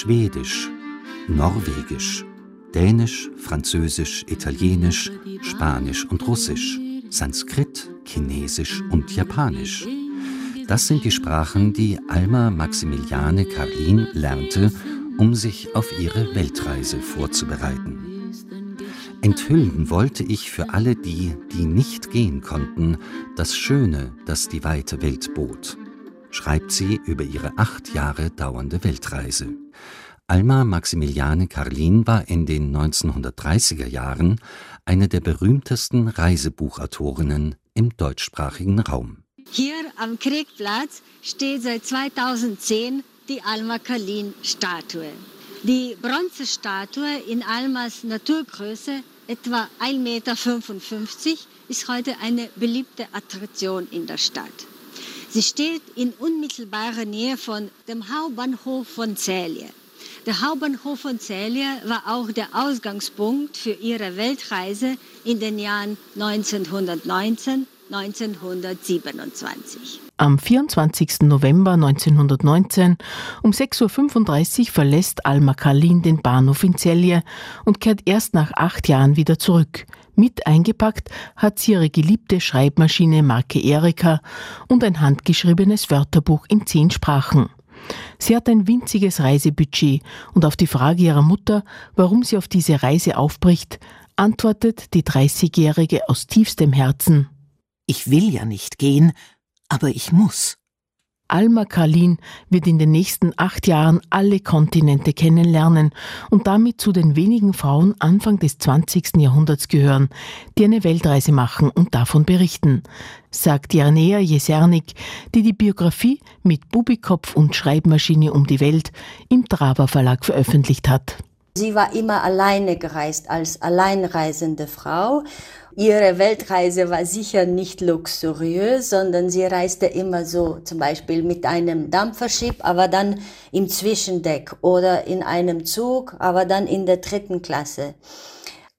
Schwedisch, Norwegisch, Dänisch, Französisch, Italienisch, Spanisch und Russisch, Sanskrit, Chinesisch und Japanisch. Das sind die Sprachen, die Alma Maximiliane Karlin lernte, um sich auf ihre Weltreise vorzubereiten. Enthüllen wollte ich für alle die, die nicht gehen konnten, das Schöne, das die weite Welt bot, schreibt sie über ihre acht Jahre dauernde Weltreise. Alma Maximiliane Karlin war in den 1930er Jahren eine der berühmtesten Reisebuchautorinnen im deutschsprachigen Raum. Hier am Kriegplatz steht seit 2010 die Alma Karlin Statue. Die Bronzestatue in Almas Naturgröße, etwa 1,55 Meter, ist heute eine beliebte Attraktion in der Stadt. Sie steht in unmittelbarer Nähe von dem Hauptbahnhof von Zählje. Der Hauptbahnhof von Zählje war auch der Ausgangspunkt für ihre Weltreise in den Jahren 1919 1927. Am 24. November 1919 um 6.35 Uhr verlässt Alma Kalin den Bahnhof in Celje und kehrt erst nach acht Jahren wieder zurück. Mit eingepackt hat sie ihre geliebte Schreibmaschine Marke Erika und ein handgeschriebenes Wörterbuch in zehn Sprachen. Sie hat ein winziges Reisebudget und auf die Frage ihrer Mutter, warum sie auf diese Reise aufbricht, antwortet die 30-Jährige aus tiefstem Herzen. Ich will ja nicht gehen, aber ich muss. Alma Karlin wird in den nächsten acht Jahren alle Kontinente kennenlernen und damit zu den wenigen Frauen Anfang des 20. Jahrhunderts gehören, die eine Weltreise machen und davon berichten, sagt Janea Jesernik, die die Biografie mit Bubikopf und Schreibmaschine um die Welt im Traber Verlag veröffentlicht hat. Sie war immer alleine gereist als alleinreisende Frau Ihre Weltreise war sicher nicht luxuriös, sondern sie reiste immer so zum Beispiel mit einem Dampferschiff, aber dann im Zwischendeck oder in einem Zug, aber dann in der dritten Klasse.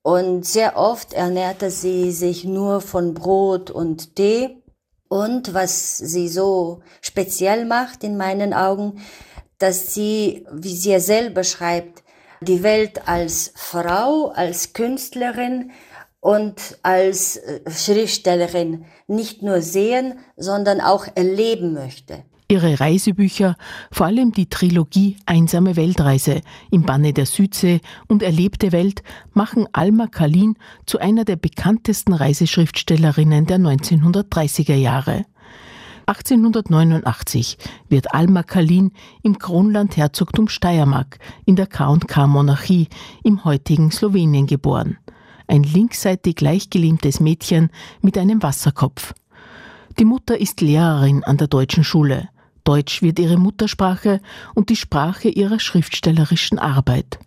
Und sehr oft ernährte sie sich nur von Brot und Tee. Und was sie so speziell macht in meinen Augen, dass sie, wie sie selber schreibt, die Welt als Frau, als Künstlerin, und als äh, Schriftstellerin nicht nur sehen, sondern auch erleben möchte. Ihre Reisebücher, vor allem die Trilogie Einsame Weltreise im Banne der Südsee und Erlebte Welt, machen Alma Kalin zu einer der bekanntesten Reiseschriftstellerinnen der 1930er Jahre. 1889 wird Alma Kalin im Kronland Herzogtum Steiermark in der K&K-Monarchie im heutigen Slowenien geboren ein linksseitig gleichgeliehmtes Mädchen mit einem Wasserkopf. Die Mutter ist Lehrerin an der deutschen Schule. Deutsch wird ihre Muttersprache und die Sprache ihrer schriftstellerischen Arbeit.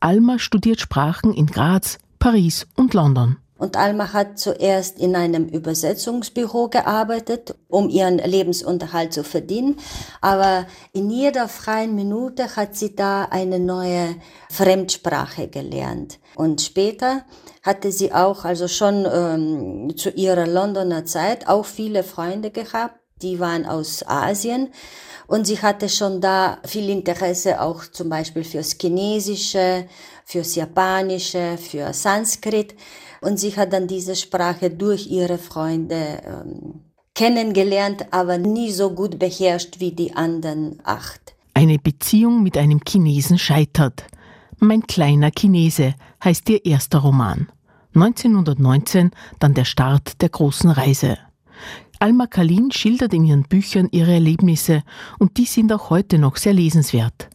Alma studiert Sprachen in Graz, Paris und London. Und Alma hat zuerst in einem Übersetzungsbüro gearbeitet, um ihren Lebensunterhalt zu verdienen. Aber in jeder freien Minute hat sie da eine neue Fremdsprache gelernt. Und später hatte sie auch, also schon ähm, zu ihrer Londoner Zeit, auch viele Freunde gehabt, die waren aus Asien. Und sie hatte schon da viel Interesse auch zum Beispiel fürs Chinesische, fürs Japanische, für Sanskrit. Und sie hat dann diese Sprache durch ihre Freunde ähm, kennengelernt, aber nie so gut beherrscht wie die anderen acht. Eine Beziehung mit einem Chinesen scheitert. Mein kleiner Chinese heißt ihr erster Roman. 1919 dann der Start der großen Reise. Alma Kalin schildert in ihren Büchern ihre Erlebnisse und die sind auch heute noch sehr lesenswert.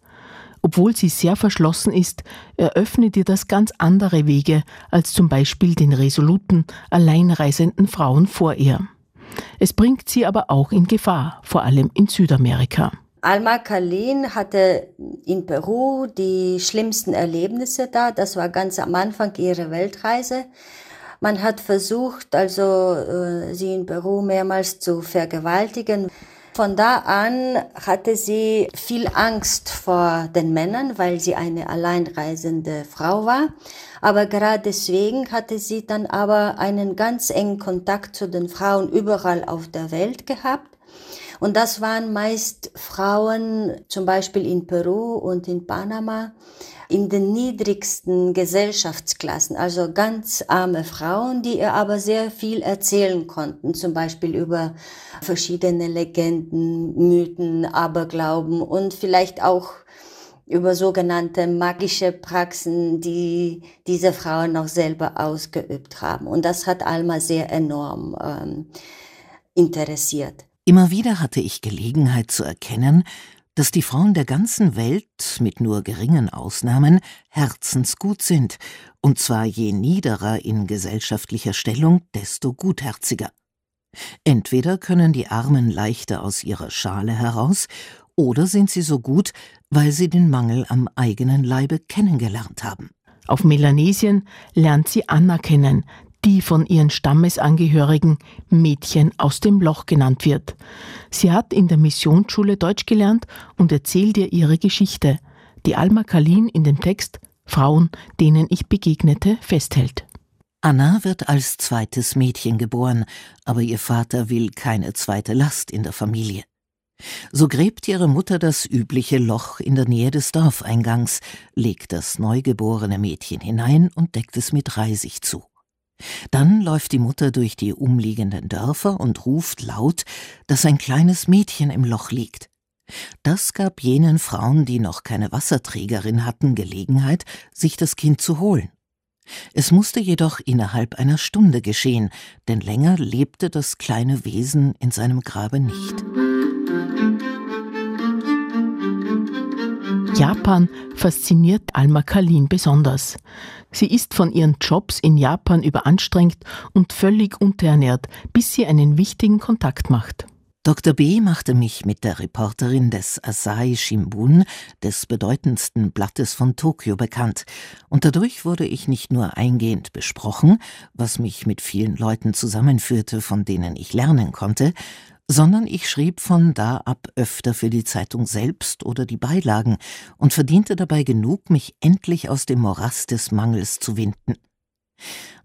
Obwohl sie sehr verschlossen ist, eröffnet ihr das ganz andere Wege als zum Beispiel den resoluten, alleinreisenden Frauen vor ihr. Es bringt sie aber auch in Gefahr, vor allem in Südamerika. Alma Kalin hatte in Peru die schlimmsten Erlebnisse da. Das war ganz am Anfang ihrer Weltreise. Man hat versucht, also äh, sie in Peru mehrmals zu vergewaltigen. Von da an hatte sie viel Angst vor den Männern, weil sie eine alleinreisende Frau war. Aber gerade deswegen hatte sie dann aber einen ganz engen Kontakt zu den Frauen überall auf der Welt gehabt. Und das waren meist Frauen, zum Beispiel in Peru und in Panama, in den niedrigsten Gesellschaftsklassen, also ganz arme Frauen, die ihr aber sehr viel erzählen konnten, zum Beispiel über verschiedene Legenden, Mythen, Aberglauben und vielleicht auch über sogenannte magische Praxen, die diese Frauen noch selber ausgeübt haben. Und das hat Alma sehr enorm ähm, interessiert. Immer wieder hatte ich Gelegenheit zu erkennen, dass die Frauen der ganzen Welt, mit nur geringen Ausnahmen, herzensgut sind, und zwar je niederer in gesellschaftlicher Stellung, desto gutherziger. Entweder können die Armen leichter aus ihrer Schale heraus, oder sind sie so gut, weil sie den Mangel am eigenen Leibe kennengelernt haben. Auf Melanesien lernt sie Anna kennen, die von ihren Stammesangehörigen Mädchen aus dem Loch genannt wird. Sie hat in der Missionsschule Deutsch gelernt und erzählt ihr ihre Geschichte, die Alma Kalin in dem Text Frauen, denen ich begegnete, festhält. Anna wird als zweites Mädchen geboren, aber ihr Vater will keine zweite Last in der Familie. So gräbt ihre Mutter das übliche Loch in der Nähe des Dorfeingangs, legt das neugeborene Mädchen hinein und deckt es mit Reisig zu. Dann läuft die Mutter durch die umliegenden Dörfer und ruft laut, dass ein kleines Mädchen im Loch liegt. Das gab jenen Frauen, die noch keine Wasserträgerin hatten, Gelegenheit, sich das Kind zu holen. Es musste jedoch innerhalb einer Stunde geschehen, denn länger lebte das kleine Wesen in seinem Grabe nicht. Japan fasziniert Alma Kalin besonders. Sie ist von ihren Jobs in Japan überanstrengt und völlig unterernährt, bis sie einen wichtigen Kontakt macht. Dr. B. machte mich mit der Reporterin des Asahi Shimbun, des bedeutendsten Blattes von Tokio, bekannt, und dadurch wurde ich nicht nur eingehend besprochen, was mich mit vielen Leuten zusammenführte, von denen ich lernen konnte, sondern ich schrieb von da ab öfter für die Zeitung selbst oder die Beilagen und verdiente dabei genug, mich endlich aus dem Morast des Mangels zu winden.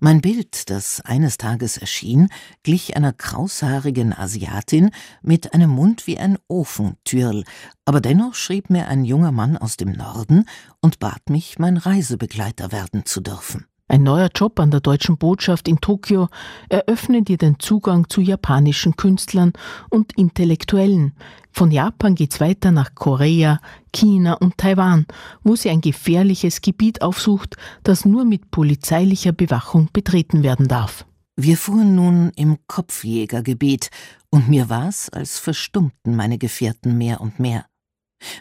Mein Bild, das eines Tages erschien, glich einer kraushaarigen Asiatin mit einem Mund wie ein Ofentürl, aber dennoch schrieb mir ein junger Mann aus dem Norden und bat mich, mein Reisebegleiter werden zu dürfen. Ein neuer Job an der deutschen Botschaft in Tokio eröffnet ihr den Zugang zu japanischen Künstlern und Intellektuellen. Von Japan geht's weiter nach Korea, China und Taiwan, wo sie ein gefährliches Gebiet aufsucht, das nur mit polizeilicher Bewachung betreten werden darf. Wir fuhren nun im Kopfjägergebiet, und mir war's, als verstummten meine Gefährten mehr und mehr.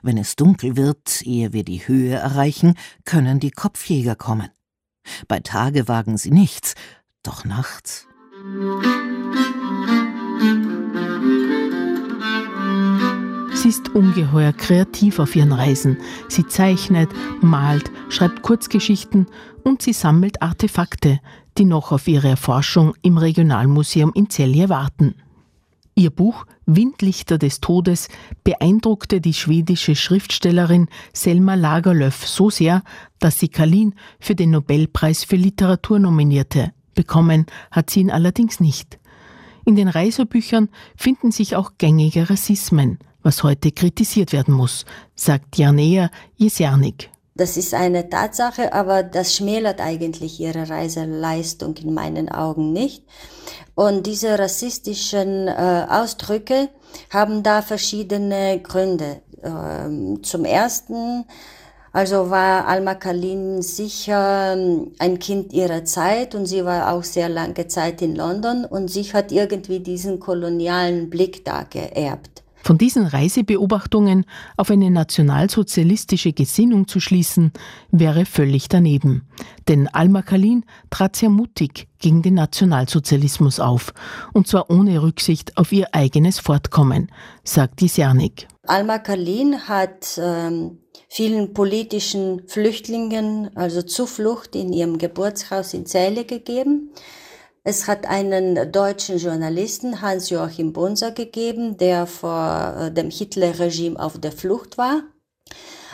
Wenn es dunkel wird, ehe wir die Höhe erreichen, können die Kopfjäger kommen. Bei Tage wagen sie nichts, doch nachts. Sie ist ungeheuer kreativ auf ihren Reisen. Sie zeichnet, malt, schreibt Kurzgeschichten und sie sammelt Artefakte, die noch auf ihre Erforschung im Regionalmuseum in Celje warten. Ihr Buch Windlichter des Todes beeindruckte die schwedische Schriftstellerin Selma Lagerlöf so sehr, dass sie Kalin für den Nobelpreis für Literatur nominierte. Bekommen hat sie ihn allerdings nicht. In den Reisebüchern finden sich auch gängige Rassismen, was heute kritisiert werden muss, sagt Janea Jesernik. Das ist eine Tatsache, aber das schmälert eigentlich ihre Reiseleistung in meinen Augen nicht. Und diese rassistischen äh, Ausdrücke haben da verschiedene Gründe. Ähm, zum ersten, also war Alma Kalin sicher ähm, ein Kind ihrer Zeit und sie war auch sehr lange Zeit in London und sie hat irgendwie diesen kolonialen Blick da geerbt. Von diesen Reisebeobachtungen auf eine nationalsozialistische Gesinnung zu schließen, wäre völlig daneben. Denn Alma Kalin trat sehr mutig gegen den Nationalsozialismus auf, und zwar ohne Rücksicht auf ihr eigenes Fortkommen, sagt die Sernik. Alma Kalin hat ähm, vielen politischen Flüchtlingen also Zuflucht in ihrem Geburtshaus in Zelle gegeben. Es hat einen deutschen Journalisten, Hans-Joachim Bunser, gegeben, der vor äh, dem Hitler-Regime auf der Flucht war.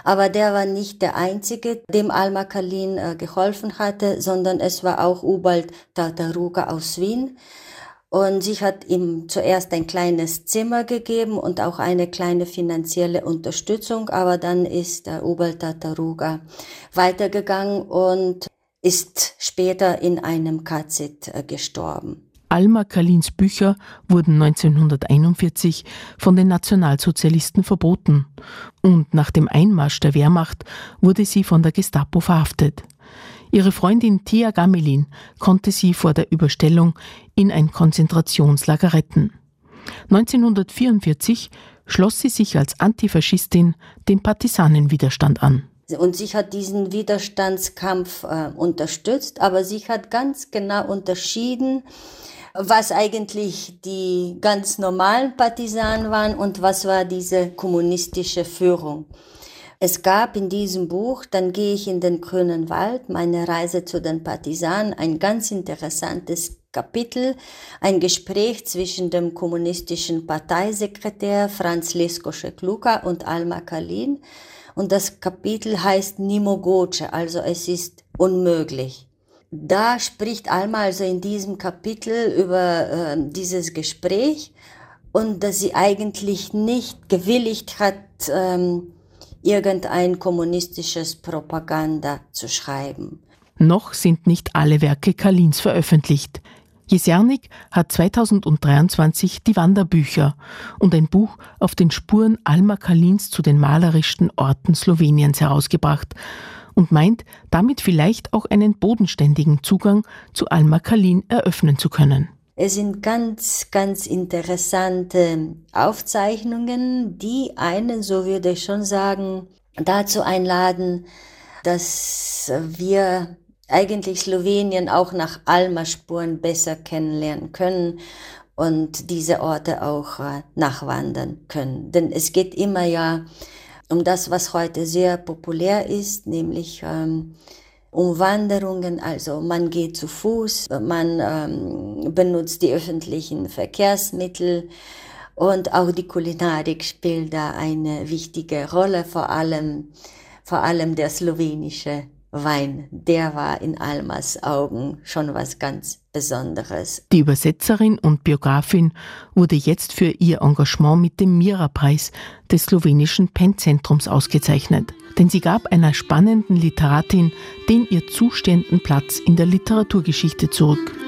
Aber der war nicht der Einzige, dem Alma Kalin äh, geholfen hatte, sondern es war auch Ubald Tataruga aus Wien. Und sie hat ihm zuerst ein kleines Zimmer gegeben und auch eine kleine finanzielle Unterstützung, aber dann ist der Ubal Tataruga weitergegangen und ist später in einem KZ äh, gestorben. Alma Kalins Bücher wurden 1941 von den Nationalsozialisten verboten und nach dem Einmarsch der Wehrmacht wurde sie von der Gestapo verhaftet. Ihre Freundin Tia Gamelin konnte sie vor der Überstellung in ein Konzentrationslager retten. 1944 schloss sie sich als Antifaschistin dem Partisanenwiderstand an. Und sie hat diesen Widerstandskampf äh, unterstützt, aber sie hat ganz genau unterschieden, was eigentlich die ganz normalen Partisanen waren und was war diese kommunistische Führung. Es gab in diesem Buch, dann gehe ich in den Grünen Wald, meine Reise zu den Partisanen, ein ganz interessantes Kapitel, ein Gespräch zwischen dem kommunistischen Parteisekretär Franz Lesko Schekluka und Alma Kalin. Und das Kapitel heißt Nimogoce, also es ist unmöglich. Da spricht Alma also in diesem Kapitel über äh, dieses Gespräch und dass sie eigentlich nicht gewilligt hat, ähm, irgendein kommunistisches Propaganda zu schreiben. Noch sind nicht alle Werke Kalins veröffentlicht. Jesernik hat 2023 die Wanderbücher und ein Buch auf den Spuren Alma Kalins zu den malerischsten Orten Sloweniens herausgebracht und meint, damit vielleicht auch einen bodenständigen Zugang zu Alma Kalin eröffnen zu können. Es sind ganz, ganz interessante Aufzeichnungen, die einen, so würde ich schon sagen, dazu einladen, dass wir eigentlich Slowenien auch nach Alma-Spuren besser kennenlernen können und diese Orte auch äh, nachwandern können. Denn es geht immer ja um das, was heute sehr populär ist, nämlich ähm, Umwanderungen, also man geht zu Fuß, man ähm, benutzt die öffentlichen Verkehrsmittel und auch die Kulinarik spielt da eine wichtige Rolle, vor allem, vor allem der slowenische Wein, der war in Almas Augen schon was ganz Besonderes. Die Übersetzerin und Biografin wurde jetzt für ihr Engagement mit dem Mira-Preis des slowenischen Pen-Zentrums ausgezeichnet. Denn sie gab einer spannenden Literatin den ihr zustehenden Platz in der Literaturgeschichte zurück.